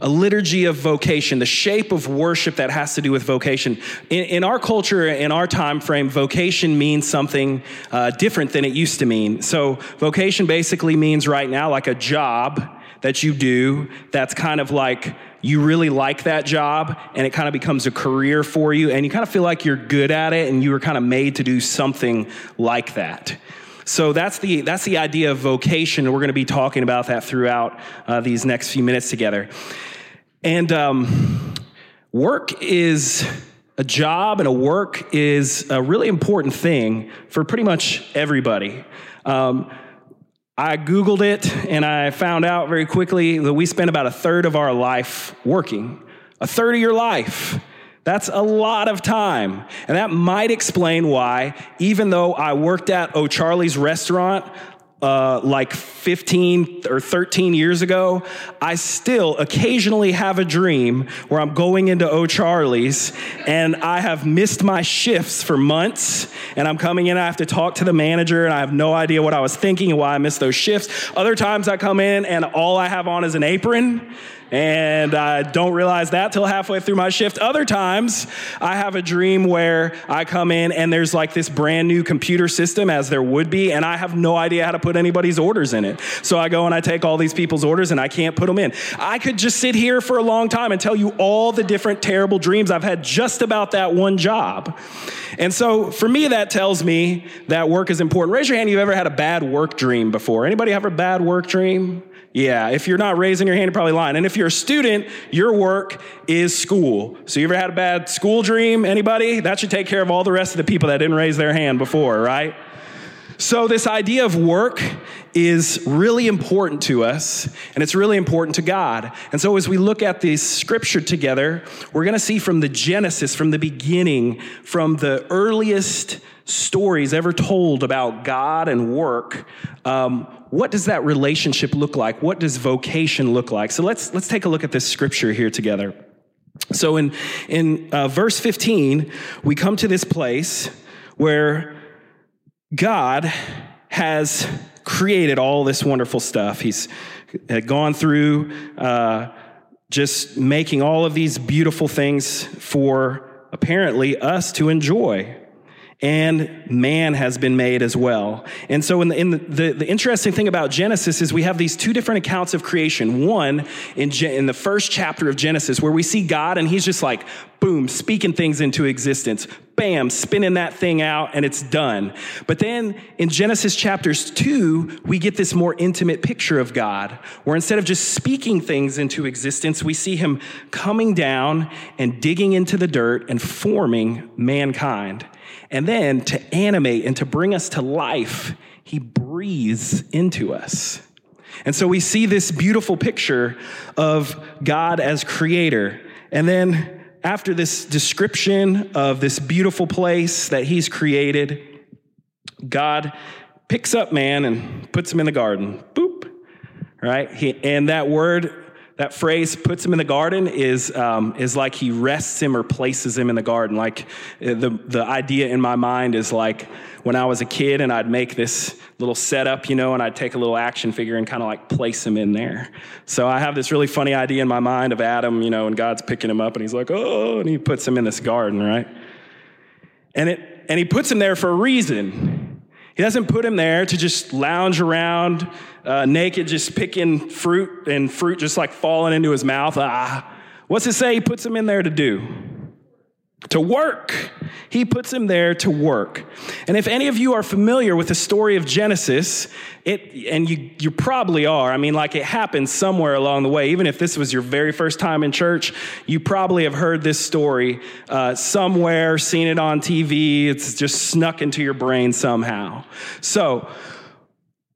a liturgy of vocation, the shape of worship that has to do with vocation. In, in our culture, in our time frame, vocation means something uh, different than it used to mean. So, vocation basically means right now like a job that you do that's kind of like you really like that job and it kind of becomes a career for you and you kind of feel like you're good at it and you were kind of made to do something like that. So that's the, that's the idea of vocation. And we're going to be talking about that throughout uh, these next few minutes together. And um, work is a job and a work is a really important thing for pretty much everybody. Um, I Googled it and I found out very quickly that we spend about a third of our life working. A third of your life. That's a lot of time. And that might explain why, even though I worked at O'Charlie's restaurant uh, like 15 or 13 years ago, I still occasionally have a dream where I'm going into O'Charlie's and I have missed my shifts for months and I'm coming in, I have to talk to the manager and I have no idea what I was thinking and why I missed those shifts. Other times I come in and all I have on is an apron and I don't realize that till halfway through my shift. Other times, I have a dream where I come in and there's like this brand new computer system, as there would be, and I have no idea how to put anybody's orders in it. So I go and I take all these people's orders and I can't put them in. I could just sit here for a long time and tell you all the different terrible dreams I've had just about that one job. And so for me, that tells me that work is important. Raise your hand if you've ever had a bad work dream before. Anybody have a bad work dream? Yeah, if you're not raising your hand, you're probably lying. And if you're a student, your work is school. So you ever had a bad school dream? Anybody? That should take care of all the rest of the people that didn't raise their hand before, right? So this idea of work is really important to us, and it's really important to God. And so as we look at this scripture together, we're going to see from the Genesis, from the beginning, from the earliest stories ever told about God and work, um, what does that relationship look like? What does vocation look like? So let's, let's take a look at this scripture here together. So in, in uh, verse 15, we come to this place where God has created all this wonderful stuff. He's gone through uh, just making all of these beautiful things for apparently us to enjoy and man has been made as well. And so, in, the, in the, the, the, interesting thing about Genesis is we have these two different accounts of creation. One in, in the first chapter of Genesis, where we see God and he's just like, boom, speaking things into existence. Bam, spinning that thing out and it's done. But then in Genesis chapters two, we get this more intimate picture of God, where instead of just speaking things into existence, we see him coming down and digging into the dirt and forming mankind. And then to animate and to bring us to life, he breathes into us. And so we see this beautiful picture of God as creator. And then after this description of this beautiful place that he's created, God picks up man and puts him in the garden. Boop. Right? He, and that word that phrase puts him in the garden is, um, is like he rests him or places him in the garden. Like uh, the, the idea in my mind is like when I was a kid and I'd make this little setup, you know, and I'd take a little action figure and kind of like place him in there. So I have this really funny idea in my mind of Adam, you know, and God's picking him up and he's like, oh, and he puts him in this garden, right? And, it, and he puts him there for a reason. He doesn't put him there to just lounge around uh, naked, just picking fruit and fruit just like falling into his mouth. Ah, what's it say? He puts him in there to do? To work. He puts him there to work. And if any of you are familiar with the story of Genesis, it, and you, you probably are, I mean, like it happened somewhere along the way. Even if this was your very first time in church, you probably have heard this story uh, somewhere, seen it on TV. It's just snuck into your brain somehow. So,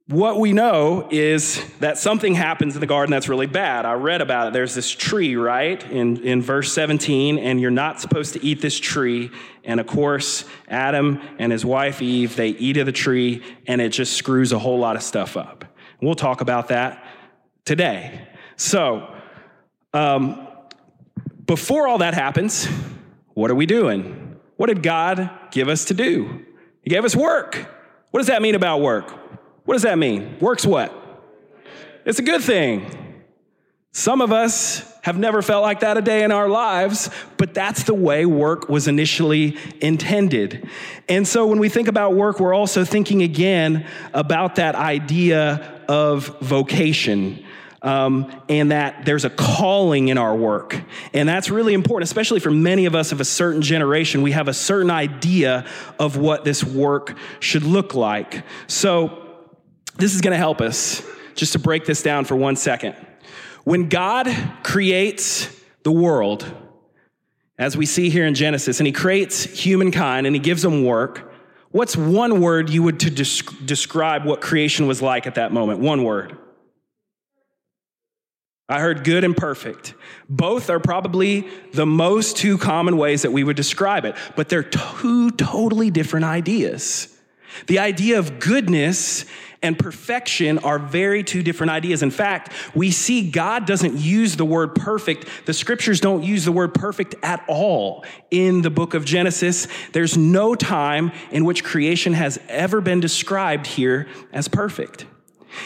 what we know is that something happens in the garden that's really bad. I read about it. There's this tree, right, in, in verse 17, and you're not supposed to eat this tree. And of course, Adam and his wife Eve, they eat of the tree, and it just screws a whole lot of stuff up. We'll talk about that today. So, um, before all that happens, what are we doing? What did God give us to do? He gave us work. What does that mean about work? What does that mean? Works what? It's a good thing. Some of us have never felt like that a day in our lives, but that's the way work was initially intended. And so when we think about work, we're also thinking again about that idea of vocation. Um, and that there's a calling in our work. And that's really important, especially for many of us of a certain generation. We have a certain idea of what this work should look like. So, this is going to help us just to break this down for one second. When God creates the world, as we see here in Genesis, and he creates humankind and he gives them work, what's one word you would to describe what creation was like at that moment? One word. I heard good and perfect. Both are probably the most two common ways that we would describe it, but they're two totally different ideas. The idea of goodness and perfection are very two different ideas. In fact, we see God doesn't use the word perfect. The scriptures don't use the word perfect at all in the book of Genesis. There's no time in which creation has ever been described here as perfect.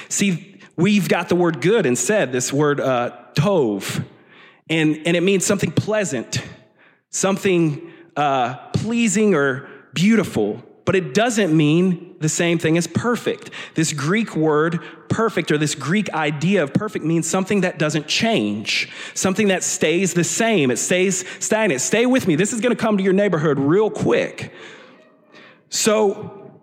See, we've got the word good instead, this word uh, tov, and, and it means something pleasant, something uh, pleasing or beautiful but it doesn't mean the same thing as perfect. This Greek word, perfect, or this Greek idea of perfect means something that doesn't change, something that stays the same. It stays stagnant. Stay with me. This is going to come to your neighborhood real quick. So,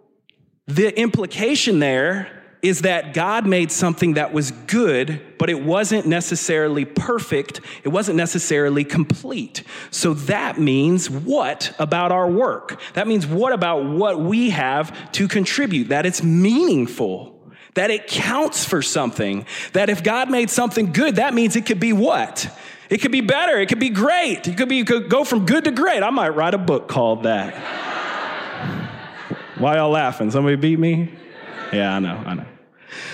the implication there is that God made something that was good, but it wasn't necessarily perfect. It wasn't necessarily complete. So that means what about our work? That means what about what we have to contribute? That it's meaningful. That it counts for something. That if God made something good, that means it could be what? It could be better. It could be great. It could be could go from good to great. I might write a book called that. Why y'all laughing? Somebody beat me? Yeah, I know, I know.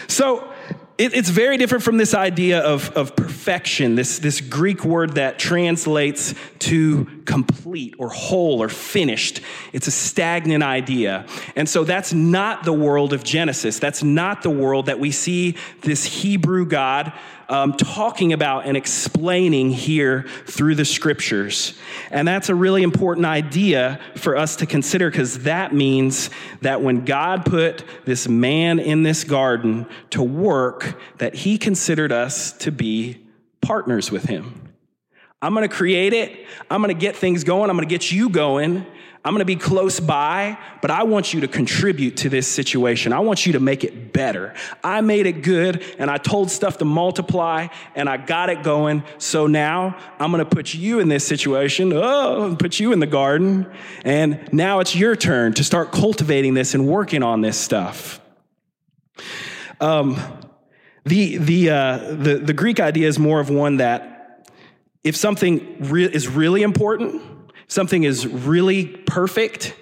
So it, it's very different from this idea of, of perfection, this, this Greek word that translates to complete or whole or finished. It's a stagnant idea. And so that's not the world of Genesis. That's not the world that we see this Hebrew God um, talking about and explaining here through the scriptures. And that's a really important idea for us to consider because that means that when God put this man in this garden to work, that he considered us to be partners with him. I'm gonna create it, I'm gonna get things going, I'm gonna get you going, I'm going to be close by, but I want you to contribute to this situation. I want you to make it better. I made it good and I told stuff to multiply and I got it going. So now I'm going to put you in this situation. Oh, put you in the garden. And now it's your turn to start cultivating this and working on this stuff. Um, the, the, uh, the, the Greek idea is more of one that if something re- is really important, something is really perfect,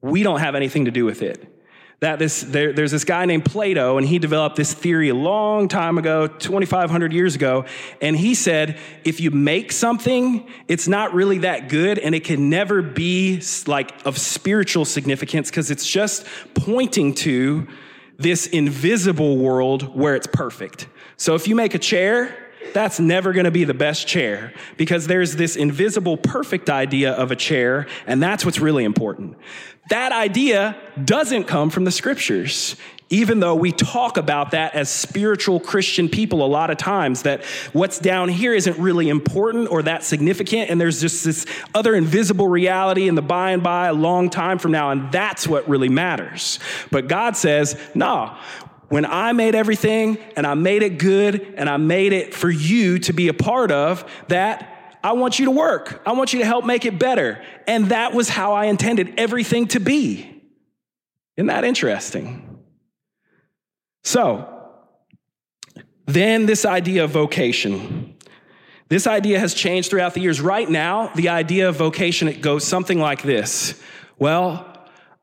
we don't have anything to do with it. That this, there, there's this guy named Plato, and he developed this theory a long time ago, 2,500 years ago. And he said, if you make something, it's not really that good, and it can never be like of spiritual significance because it's just pointing to this invisible world where it's perfect. So if you make a chair, that's never going to be the best chair because there's this invisible perfect idea of a chair, and that's what's really important. That idea doesn't come from the scriptures, even though we talk about that as spiritual Christian people a lot of times, that what's down here isn't really important or that significant, and there's just this other invisible reality in the by and by a long time from now, and that's what really matters. But God says, no, when I made everything and I made it good and I made it for you to be a part of, that I want you to work. I want you to help make it better. And that was how I intended everything to be. Isn't that interesting? So, then this idea of vocation. This idea has changed throughout the years. Right now, the idea of vocation it goes something like this. Well,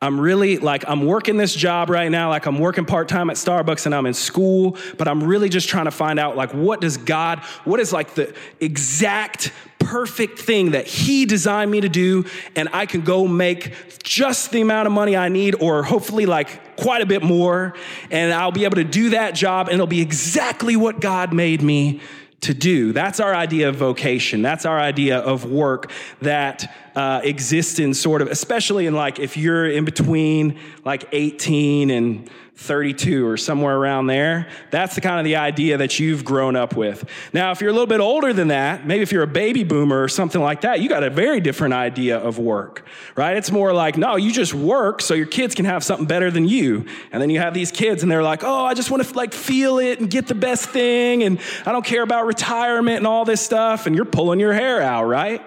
I'm really like, I'm working this job right now, like I'm working part time at Starbucks and I'm in school, but I'm really just trying to find out, like, what does God, what is like the exact perfect thing that He designed me to do, and I can go make just the amount of money I need, or hopefully like quite a bit more, and I'll be able to do that job, and it'll be exactly what God made me to do. That's our idea of vocation. That's our idea of work that uh, exists in sort of, especially in like if you're in between like 18 and 32 or somewhere around there. That's the kind of the idea that you've grown up with. Now, if you're a little bit older than that, maybe if you're a baby boomer or something like that, you got a very different idea of work, right? It's more like, no, you just work so your kids can have something better than you. And then you have these kids and they're like, oh, I just want to like feel it and get the best thing. And I don't care about retirement and all this stuff. And you're pulling your hair out, right?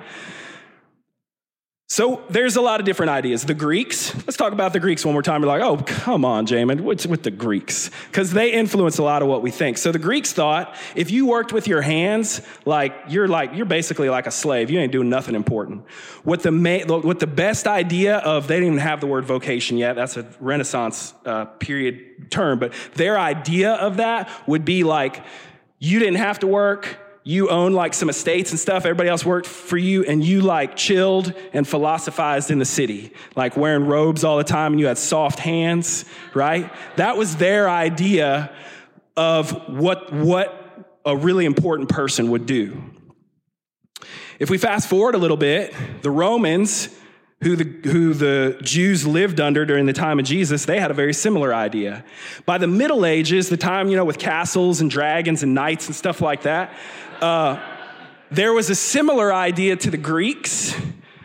So there's a lot of different ideas. The Greeks, let's talk about the Greeks one more time. You're like, oh, come on, Jamin, what's with the Greeks? Because they influence a lot of what we think. So the Greeks thought if you worked with your hands, like you're like you're basically like a slave. You ain't doing nothing important. What the ma- what the best idea of they didn't even have the word vocation yet. That's a Renaissance uh, period term, but their idea of that would be like you didn't have to work you owned like some estates and stuff, everybody else worked for you, and you like chilled and philosophized in the city, like wearing robes all the time, and you had soft hands, right? That was their idea of what, what a really important person would do. If we fast forward a little bit, the Romans, who the, who the Jews lived under during the time of Jesus, they had a very similar idea. By the Middle Ages, the time, you know, with castles and dragons and knights and stuff like that, uh, there was a similar idea to the Greeks.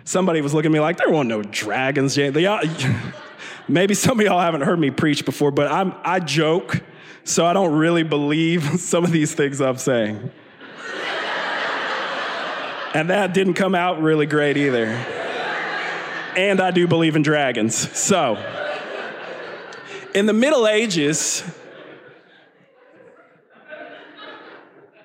Somebody was looking at me like, there weren't no dragons. Maybe some of y'all haven't heard me preach before, but I'm, I joke, so I don't really believe some of these things I'm saying. and that didn't come out really great either. And I do believe in dragons. So, in the Middle Ages,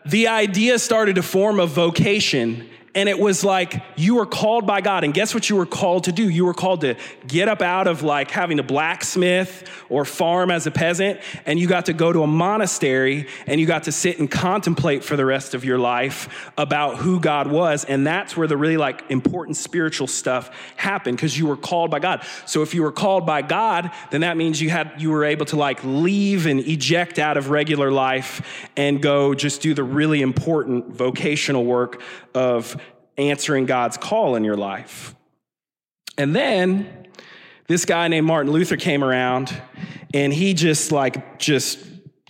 the idea started to form a vocation and it was like you were called by God. And guess what you were called to do? You were called to get up out of like having to blacksmith or farm as a peasant, and you got to go to a monastery and you got to sit and contemplate for the rest of your life about who God was. And that's where the really like important spiritual stuff happened because you were called by God. So if you were called by God, then that means you had you were able to like leave and eject out of regular life and go just do the really important vocational work of answering God's call in your life. And then this guy named Martin Luther came around and he just like just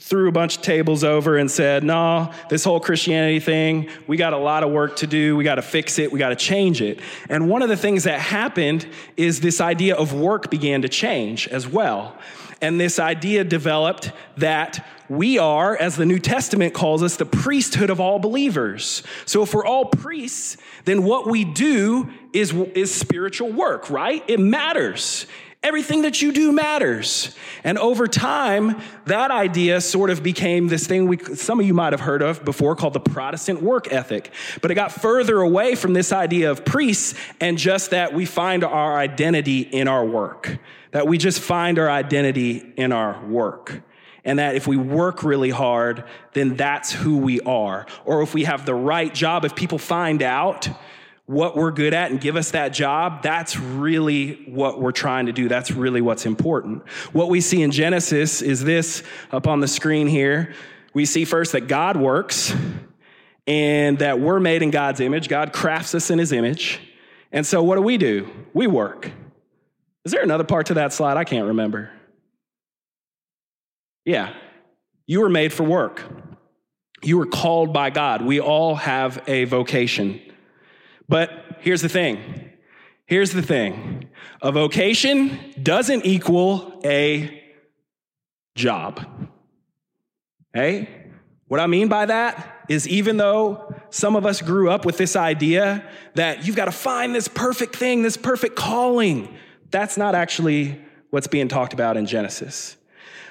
threw a bunch of tables over and said, No, this whole Christianity thing, we got a lot of work to do. We got to fix it. We got to change it. And one of the things that happened is this idea of work began to change as well. And this idea developed that we are, as the New Testament calls us, the priesthood of all believers. So if we're all priests, then what we do is, is spiritual work, right? It matters. Everything that you do matters. And over time, that idea sort of became this thing we, some of you might have heard of before called the Protestant work ethic. But it got further away from this idea of priests and just that we find our identity in our work, that we just find our identity in our work and that if we work really hard, then that's who we are. Or if we have the right job, if people find out what we're good at and give us that job, that's really what we're trying to do. That's really what's important. What we see in Genesis is this up on the screen here. We see first that God works and that we're made in God's image. God crafts us in his image. And so what do we do? We work. Is there another part to that slide? I can't remember. Yeah. You were made for work. You were called by God. We all have a vocation. But here's the thing. Here's the thing. A vocation doesn't equal a job. Hey? What I mean by that is even though some of us grew up with this idea that you've got to find this perfect thing, this perfect calling, that's not actually what's being talked about in Genesis.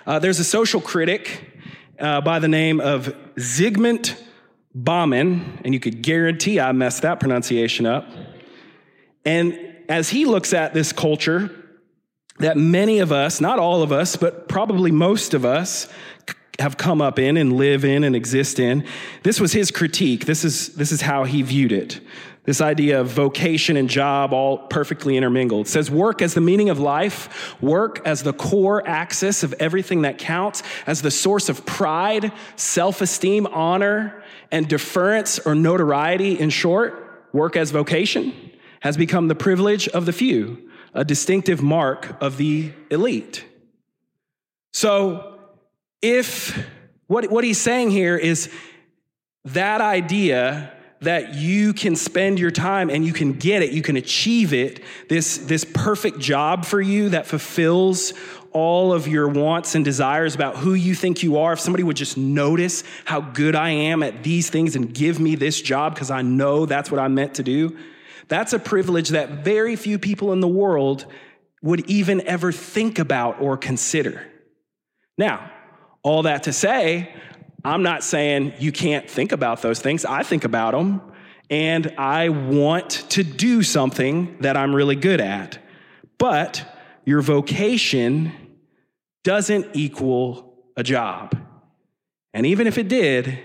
Uh, there's a social critic uh, by the name of Zygmunt Bauman, and you could guarantee I messed that pronunciation up. And as he looks at this culture, that many of us, not all of us, but probably most of us, have come up in and live in and exist in. This was his critique. This is, this is how he viewed it. This idea of vocation and job all perfectly intermingled. It says work as the meaning of life, work as the core axis of everything that counts, as the source of pride, self esteem, honor, and deference or notoriety. In short, work as vocation has become the privilege of the few, a distinctive mark of the elite. So, if what, what he's saying here is that idea that you can spend your time and you can get it, you can achieve it, this, this perfect job for you that fulfills all of your wants and desires about who you think you are, if somebody would just notice how good I am at these things and give me this job because I know that's what I'm meant to do, that's a privilege that very few people in the world would even ever think about or consider. Now, all that to say, I'm not saying you can't think about those things. I think about them, and I want to do something that I'm really good at. But your vocation doesn't equal a job. And even if it did,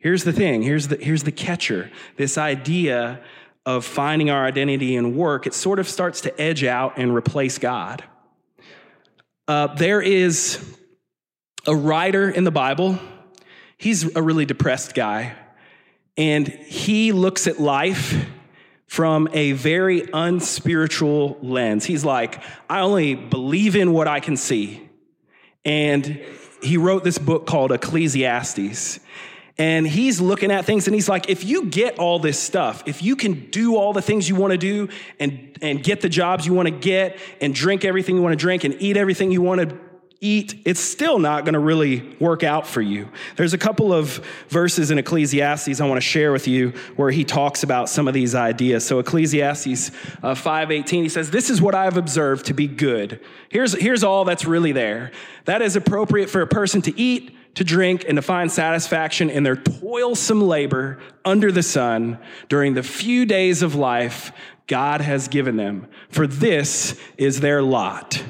here's the thing here's the, here's the catcher this idea of finding our identity in work, it sort of starts to edge out and replace God. Uh, there is a writer in the Bible he's a really depressed guy. And he looks at life from a very unspiritual lens. He's like, I only believe in what I can see. And he wrote this book called Ecclesiastes. And he's looking at things and he's like, if you get all this stuff, if you can do all the things you want to do and, and get the jobs you want to get and drink everything you want to drink and eat everything you want to eat, it's still not going to really work out for you. There's a couple of verses in Ecclesiastes I want to share with you where he talks about some of these ideas. So Ecclesiastes uh, 5:18 he says, "This is what I have observed to be good. Here's here's all that's really there. That is appropriate for a person to eat, to drink and to find satisfaction in their toilsome labor under the sun during the few days of life God has given them. For this is their lot."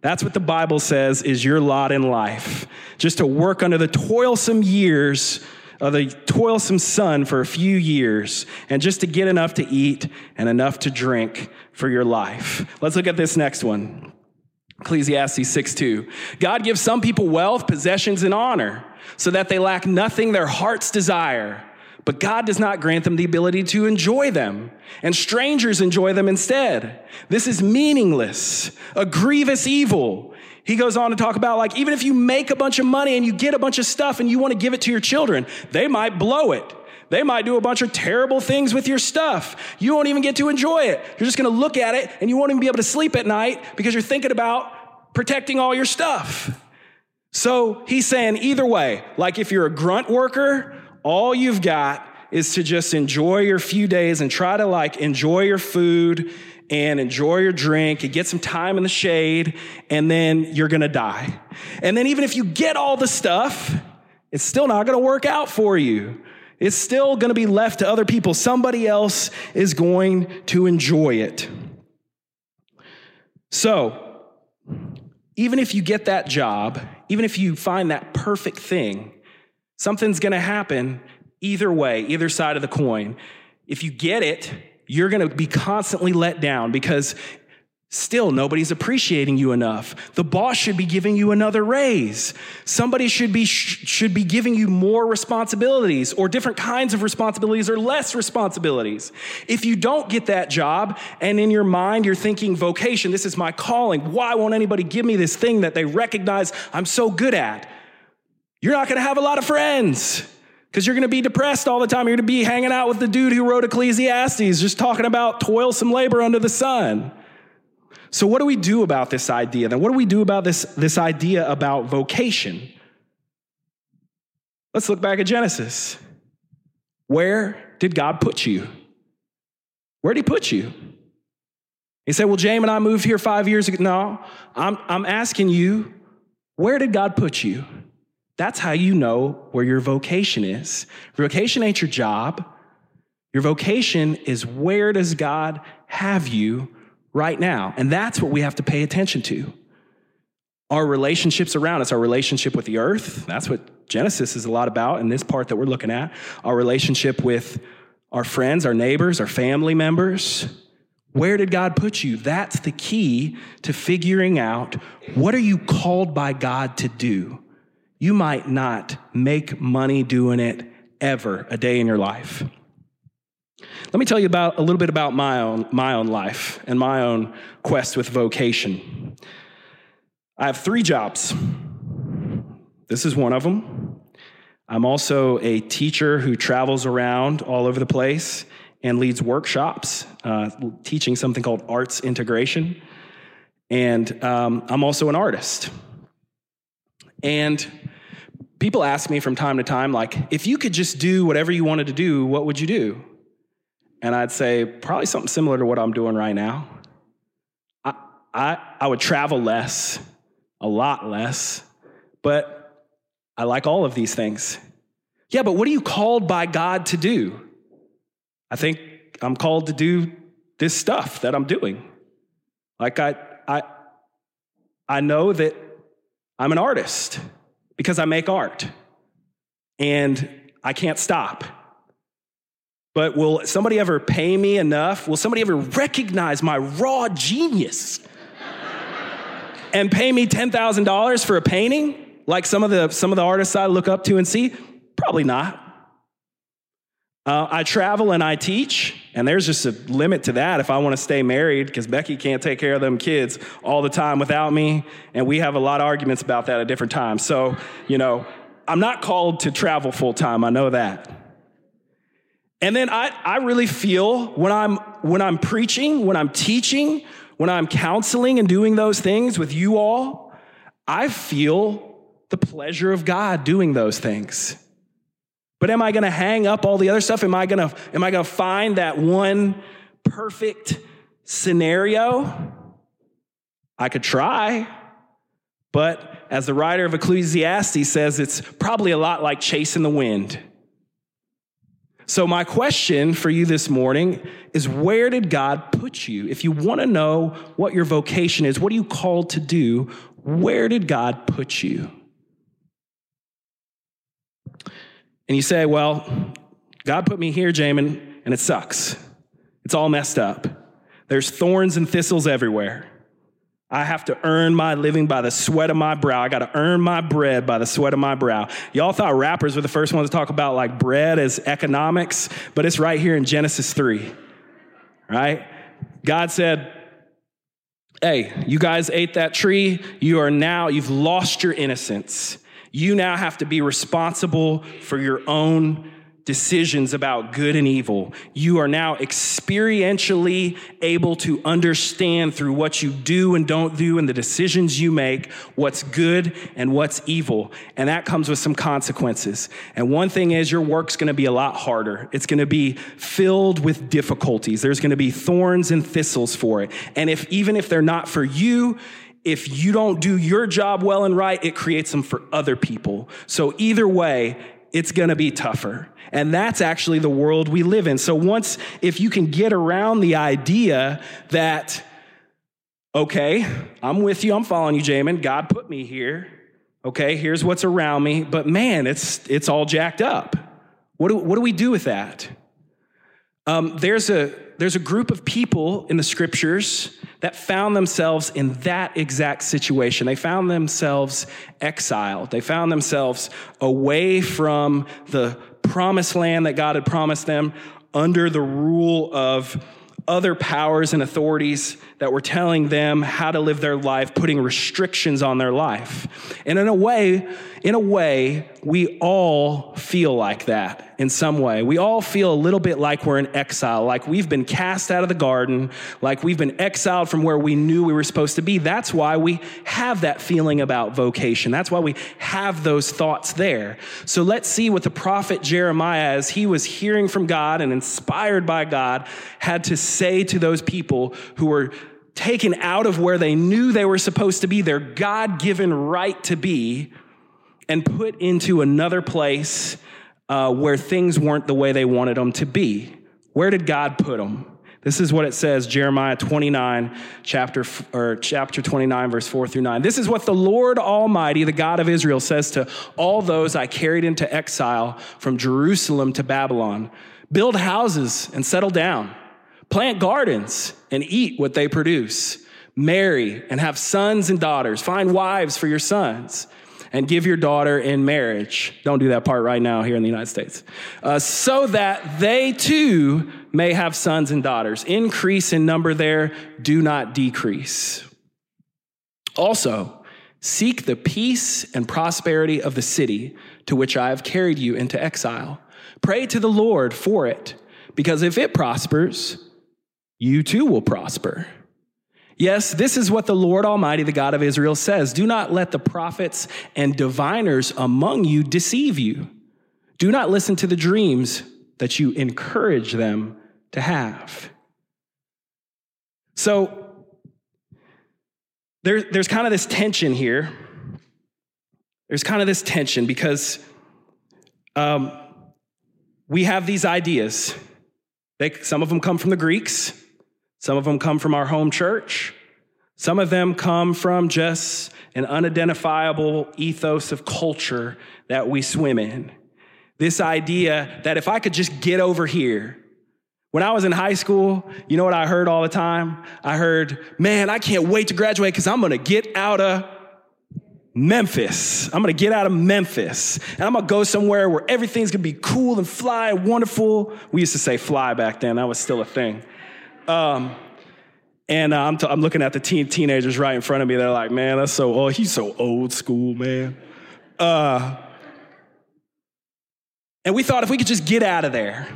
That's what the Bible says is your lot in life. Just to work under the toilsome years of the toilsome sun for a few years and just to get enough to eat and enough to drink for your life. Let's look at this next one. Ecclesiastes 6 2. God gives some people wealth, possessions, and honor so that they lack nothing their hearts desire. But God does not grant them the ability to enjoy them, and strangers enjoy them instead. This is meaningless, a grievous evil. He goes on to talk about like, even if you make a bunch of money and you get a bunch of stuff and you want to give it to your children, they might blow it. They might do a bunch of terrible things with your stuff. You won't even get to enjoy it. You're just going to look at it and you won't even be able to sleep at night because you're thinking about protecting all your stuff. So he's saying either way, like if you're a grunt worker all you've got is to just enjoy your few days and try to like enjoy your food and enjoy your drink and get some time in the shade, and then you're gonna die. And then, even if you get all the stuff, it's still not gonna work out for you. It's still gonna be left to other people. Somebody else is going to enjoy it. So, even if you get that job, even if you find that perfect thing, Something's gonna happen either way, either side of the coin. If you get it, you're gonna be constantly let down because Still, nobody's appreciating you enough. The boss should be giving you another raise. Somebody should be, should be giving you more responsibilities or different kinds of responsibilities or less responsibilities. If you don't get that job and in your mind you're thinking, vocation, this is my calling, why won't anybody give me this thing that they recognize I'm so good at? You're not going to have a lot of friends because you're going to be depressed all the time. You're going to be hanging out with the dude who wrote Ecclesiastes, just talking about toilsome labor under the sun. So, what do we do about this idea? Then, what do we do about this, this idea about vocation? Let's look back at Genesis. Where did God put you? Where did He put you? He said, Well, James and I moved here five years ago. No, I'm, I'm asking you, where did God put you? That's how you know where your vocation is. Your vocation ain't your job. Your vocation is where does God have you right now? And that's what we have to pay attention to. our relationships around us, our relationship with the earth. That's what Genesis is a lot about in this part that we're looking at. Our relationship with our friends, our neighbors, our family members. Where did God put you? That's the key to figuring out what are you called by God to do. You might not make money doing it ever a day in your life. Let me tell you about a little bit about my own, my own life and my own quest with vocation. I have three jobs. This is one of them. I'm also a teacher who travels around all over the place and leads workshops, uh, teaching something called arts integration. And um, I'm also an artist. And people ask me from time to time, like, if you could just do whatever you wanted to do, what would you do? And I'd say, probably something similar to what I'm doing right now. I, I, I would travel less, a lot less, but I like all of these things. Yeah, but what are you called by God to do? I think I'm called to do this stuff that I'm doing. Like I, I, I know that I'm an artist because I make art and I can't stop. But will somebody ever pay me enough? Will somebody ever recognize my raw genius and pay me $10,000 for a painting like some of the some of the artists I look up to and see? Probably not. Uh, I travel and I teach, and there's just a limit to that if I want to stay married, because Becky can't take care of them kids all the time without me, and we have a lot of arguments about that at different times. So, you know, I'm not called to travel full time, I know that. And then I, I really feel when I'm when I'm preaching, when I'm teaching, when I'm counseling and doing those things with you all, I feel the pleasure of God doing those things. But am I going to hang up all the other stuff? Am I going to am I going to find that one perfect scenario? I could try. But as the writer of Ecclesiastes says, it's probably a lot like chasing the wind. So, my question for you this morning is where did God put you? If you want to know what your vocation is, what are you called to do? Where did God put you? And you say, Well, God put me here, Jamin, and it sucks. It's all messed up. There's thorns and thistles everywhere. I have to earn my living by the sweat of my brow. I got to earn my bread by the sweat of my brow. Y'all thought rappers were the first ones to talk about like bread as economics, but it's right here in Genesis 3. Right? God said, Hey, you guys ate that tree. You are now, you've lost your innocence. You now have to be responsible for your own decisions about good and evil. You are now experientially able to understand through what you do and don't do and the decisions you make what's good and what's evil. And that comes with some consequences. And one thing is your work's going to be a lot harder. It's going to be filled with difficulties. There's going to be thorns and thistles for it. And if even if they're not for you, if you don't do your job well and right, it creates them for other people. So either way, it's going to be tougher. And that's actually the world we live in. So once, if you can get around the idea that, okay, I'm with you, I'm following you, Jamin. God put me here. Okay, here's what's around me. But man, it's, it's all jacked up. What do, what do we do with that? Um, there's, a, there's a group of people in the scriptures that found themselves in that exact situation. They found themselves exiled. They found themselves away from the promised land that God had promised them under the rule of other powers and authorities that were telling them how to live their life, putting restrictions on their life. And in a way, in a way, we all feel like that in some way. We all feel a little bit like we're in exile, like we've been cast out of the garden, like we've been exiled from where we knew we were supposed to be. That's why we have that feeling about vocation. That's why we have those thoughts there. So let's see what the prophet Jeremiah, as he was hearing from God and inspired by God, had to say to those people who were taken out of where they knew they were supposed to be, their God given right to be and put into another place uh, where things weren't the way they wanted them to be. Where did God put them? This is what it says, Jeremiah 29, chapter, or chapter 29, verse 4 through 9. This is what the Lord Almighty, the God of Israel, says to all those I carried into exile from Jerusalem to Babylon Build houses and settle down, plant gardens and eat what they produce, marry and have sons and daughters, find wives for your sons and give your daughter in marriage. Don't do that part right now here in the United States. Uh, so that they too may have sons and daughters. Increase in number there, do not decrease. Also, seek the peace and prosperity of the city to which I have carried you into exile. Pray to the Lord for it, because if it prospers, you too will prosper. Yes, this is what the Lord Almighty, the God of Israel, says Do not let the prophets and diviners among you deceive you. Do not listen to the dreams that you encourage them to have. So, there, there's kind of this tension here. There's kind of this tension because um, we have these ideas. They, some of them come from the Greeks, some of them come from our home church. Some of them come from just an unidentifiable ethos of culture that we swim in. This idea that if I could just get over here, when I was in high school, you know what I heard all the time? I heard, man, I can't wait to graduate because I'm gonna get out of Memphis. I'm gonna get out of Memphis and I'm gonna go somewhere where everything's gonna be cool and fly and wonderful. We used to say fly back then, that was still a thing. Um, and uh, I'm, t- I'm looking at the teen- teenagers right in front of me. They're like, man, that's so old. He's so old school, man. Uh, and we thought if we could just get out of there.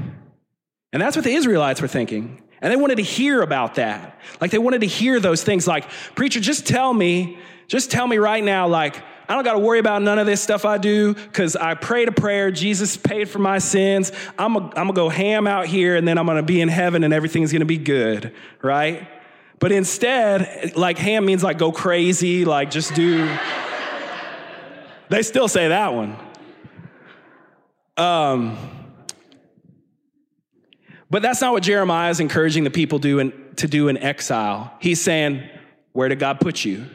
And that's what the Israelites were thinking. And they wanted to hear about that. Like they wanted to hear those things like, preacher, just tell me, just tell me right now, like, I don't got to worry about none of this stuff I do because I prayed a prayer. Jesus paid for my sins. I'm going to go ham out here and then I'm going to be in heaven and everything's going to be good, right? But instead, like ham means like go crazy, like just do. they still say that one. Um, but that's not what Jeremiah is encouraging the people do in, to do in exile. He's saying, Where did God put you?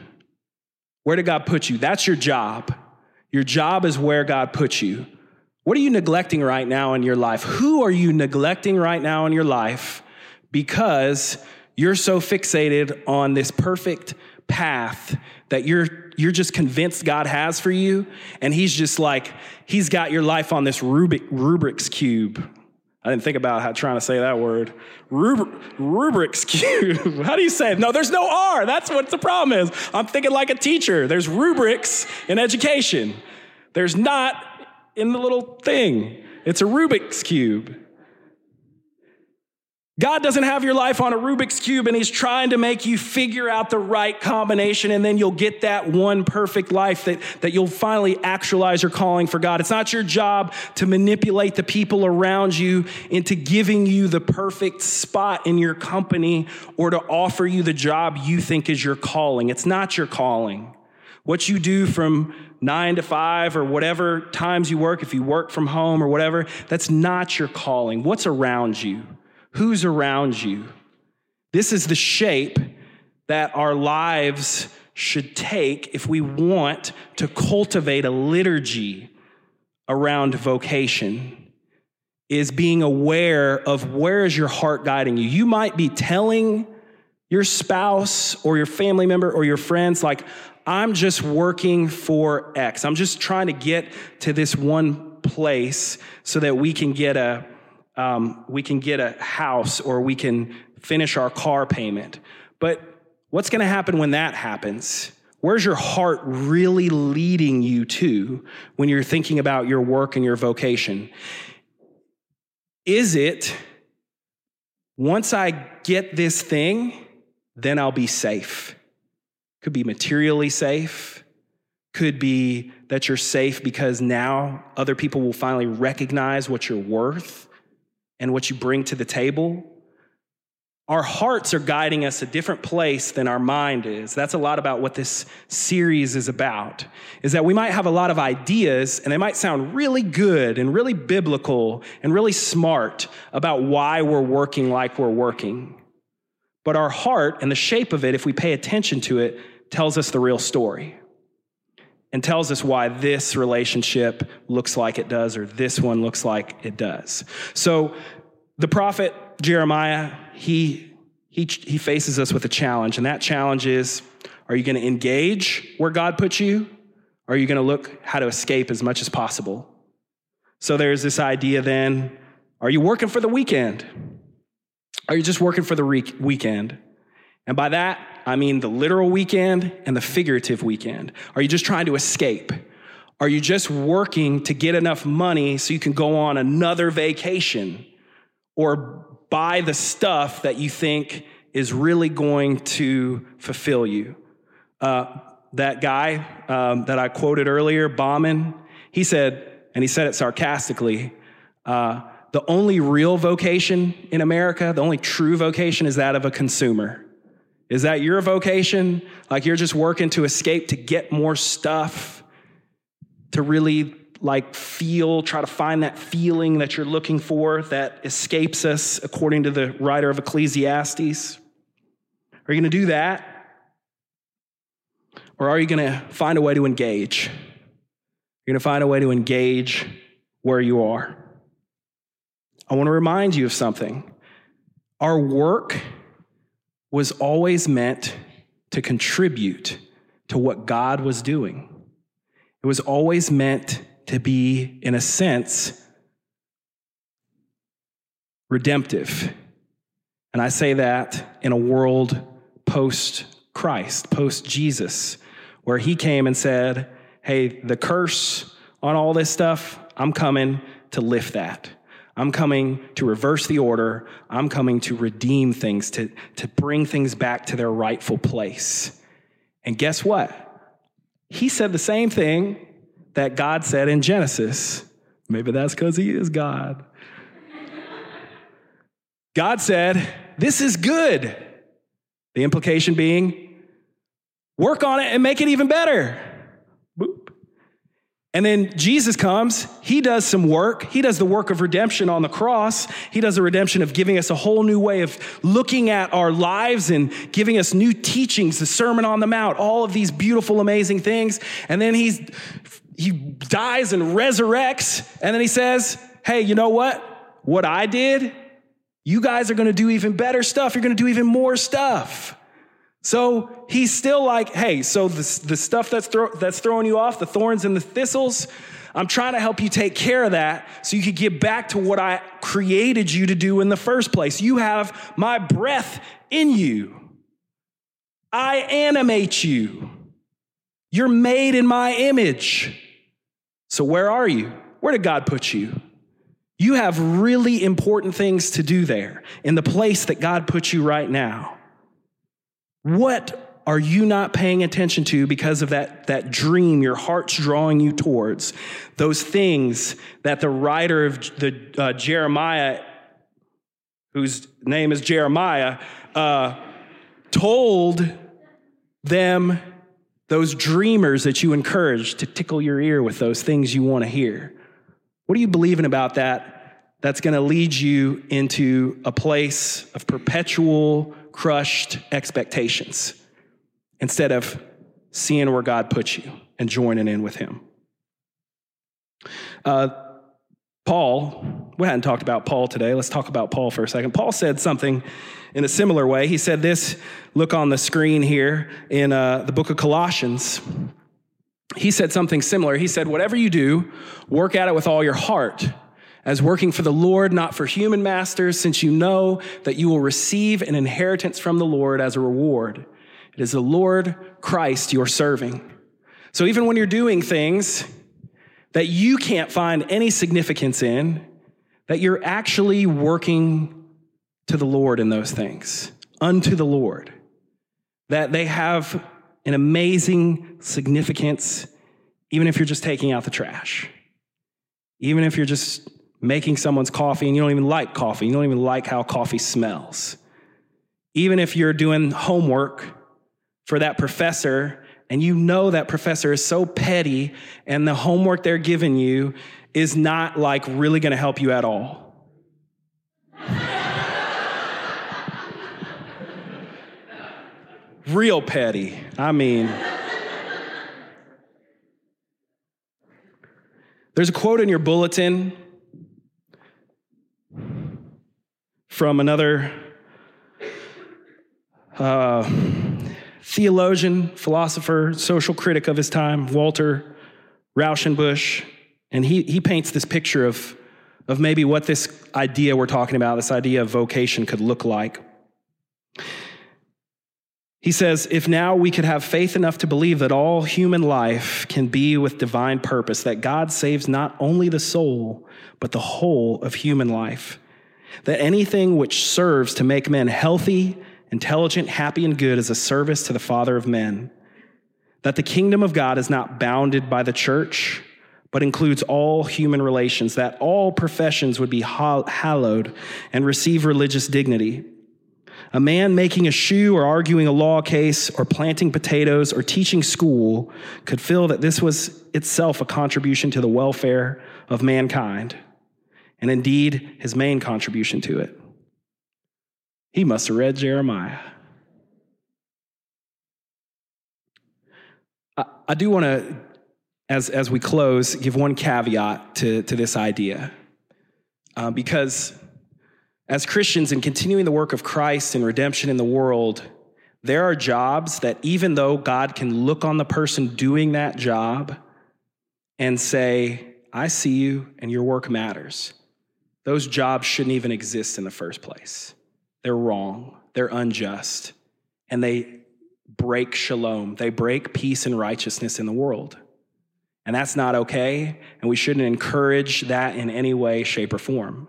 Where did God put you? That's your job. Your job is where God put you. What are you neglecting right now in your life? Who are you neglecting right now in your life because you're so fixated on this perfect path that you're you're just convinced God has for you and he's just like he's got your life on this Rubik, Rubik's cube I didn't think about how trying to say that word. Rubr- Rubrik's cube. how do you say it? No, there's no R. That's what the problem is. I'm thinking like a teacher. There's rubrics in education. There's not in the little thing. It's a Rubik's cube. God doesn't have your life on a Rubik's Cube and He's trying to make you figure out the right combination and then you'll get that one perfect life that, that you'll finally actualize your calling for God. It's not your job to manipulate the people around you into giving you the perfect spot in your company or to offer you the job you think is your calling. It's not your calling. What you do from nine to five or whatever times you work, if you work from home or whatever, that's not your calling. What's around you? Who's around you. This is the shape that our lives should take if we want to cultivate a liturgy around vocation is being aware of where is your heart guiding you. You might be telling your spouse or your family member or your friends like I'm just working for X. I'm just trying to get to this one place so that we can get a um, we can get a house or we can finish our car payment. But what's going to happen when that happens? Where's your heart really leading you to when you're thinking about your work and your vocation? Is it once I get this thing, then I'll be safe? Could be materially safe, could be that you're safe because now other people will finally recognize what you're worth and what you bring to the table, our hearts are guiding us a different place than our mind is. That's a lot about what this series is about. Is that we might have a lot of ideas and they might sound really good and really biblical and really smart about why we're working like we're working. But our heart and the shape of it, if we pay attention to it, tells us the real story and tells us why this relationship looks like it does or this one looks like it does. So the prophet Jeremiah, he, he, he faces us with a challenge, and that challenge is are you going to engage where God puts you? Or are you going to look how to escape as much as possible? So there's this idea then are you working for the weekend? Are you just working for the re- weekend? And by that, I mean the literal weekend and the figurative weekend. Are you just trying to escape? Are you just working to get enough money so you can go on another vacation or buy the stuff that you think is really going to fulfill you? Uh, that guy um, that I quoted earlier, Bauman, he said, and he said it sarcastically, uh, the only real vocation in America, the only true vocation is that of a consumer. Is that your vocation? Like you're just working to escape, to get more stuff, to really like feel, try to find that feeling that you're looking for that escapes us, according to the writer of Ecclesiastes? Are you going to do that? Or are you going to find a way to engage? You're going to find a way to engage where you are. I want to remind you of something. Our work was always meant to contribute to what God was doing. It was always meant to be, in a sense, redemptive. And I say that in a world post Christ, post Jesus, where he came and said, Hey, the curse on all this stuff, I'm coming to lift that. I'm coming to reverse the order. I'm coming to redeem things, to, to bring things back to their rightful place. And guess what? He said the same thing that God said in Genesis. Maybe that's because he is God. God said, This is good. The implication being, work on it and make it even better. And then Jesus comes, he does some work. He does the work of redemption on the cross. He does the redemption of giving us a whole new way of looking at our lives and giving us new teachings, the Sermon on the Mount, all of these beautiful, amazing things. And then he's, he dies and resurrects. And then he says, Hey, you know what? What I did, you guys are going to do even better stuff. You're going to do even more stuff. So he's still like, hey, so the, the stuff that's, that's throwing you off, the thorns and the thistles, I'm trying to help you take care of that so you can get back to what I created you to do in the first place. You have my breath in you, I animate you. You're made in my image. So, where are you? Where did God put you? You have really important things to do there in the place that God put you right now. What are you not paying attention to because of that, that dream your heart's drawing you towards? Those things that the writer of the uh, Jeremiah, whose name is Jeremiah, uh, told them those dreamers that you encourage to tickle your ear with those things you want to hear. What are you believing about that that's going to lead you into a place of perpetual crushed expectations instead of seeing where God puts you and joining in with Him. Uh, Paul, we hadn't talked about Paul today. Let's talk about Paul for a second. Paul said something in a similar way. He said this, look on the screen here in uh, the book of Colossians. He said something similar. He said, Whatever you do, work at it with all your heart as working for the Lord, not for human masters, since you know that you will receive an inheritance from the Lord as a reward. It is the Lord Christ you're serving. So even when you're doing things that you can't find any significance in, that you're actually working to the Lord in those things, unto the Lord, that they have an amazing significance, even if you're just taking out the trash, even if you're just making someone's coffee and you don't even like coffee, you don't even like how coffee smells. Even if you're doing homework for that professor and you know that professor is so petty and the homework they're giving you is not like really going to help you at all. real petty. I mean, there's a quote in your bulletin from another uh, theologian, philosopher, social critic of his time, Walter Rauschenbusch. And he, he paints this picture of, of maybe what this idea we're talking about, this idea of vocation, could look like. He says, if now we could have faith enough to believe that all human life can be with divine purpose, that God saves not only the soul, but the whole of human life, that anything which serves to make men healthy, intelligent, happy, and good is a service to the Father of men, that the kingdom of God is not bounded by the church, but includes all human relations, that all professions would be hallowed and receive religious dignity. A man making a shoe or arguing a law case or planting potatoes or teaching school could feel that this was itself a contribution to the welfare of mankind, and indeed his main contribution to it. He must have read Jeremiah. I, I do want to, as, as we close, give one caveat to, to this idea. Uh, because as Christians in continuing the work of Christ and redemption in the world, there are jobs that even though God can look on the person doing that job and say, I see you and your work matters, those jobs shouldn't even exist in the first place. They're wrong, they're unjust, and they break shalom. They break peace and righteousness in the world. And that's not okay, and we shouldn't encourage that in any way, shape, or form.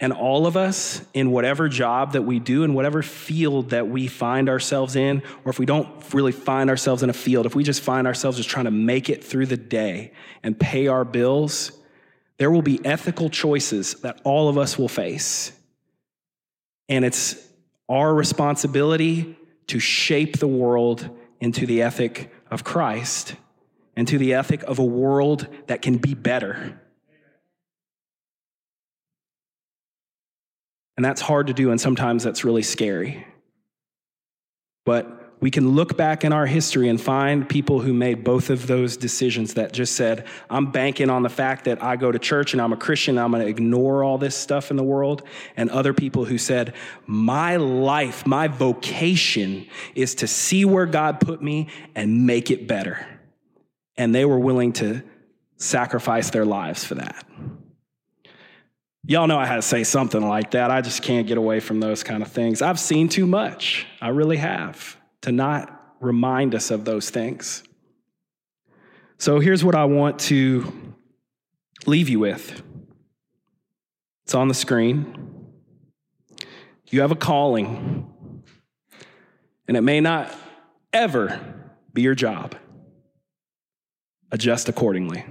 And all of us, in whatever job that we do, in whatever field that we find ourselves in, or if we don't really find ourselves in a field, if we just find ourselves just trying to make it through the day and pay our bills, there will be ethical choices that all of us will face. And it's our responsibility to shape the world into the ethic of Christ, into the ethic of a world that can be better And that's hard to do, and sometimes that's really scary. But we can look back in our history and find people who made both of those decisions that just said, I'm banking on the fact that I go to church and I'm a Christian, I'm going to ignore all this stuff in the world. And other people who said, My life, my vocation is to see where God put me and make it better. And they were willing to sacrifice their lives for that. Y'all know I had to say something like that. I just can't get away from those kind of things. I've seen too much. I really have to not remind us of those things. So here's what I want to leave you with it's on the screen. You have a calling, and it may not ever be your job. Adjust accordingly.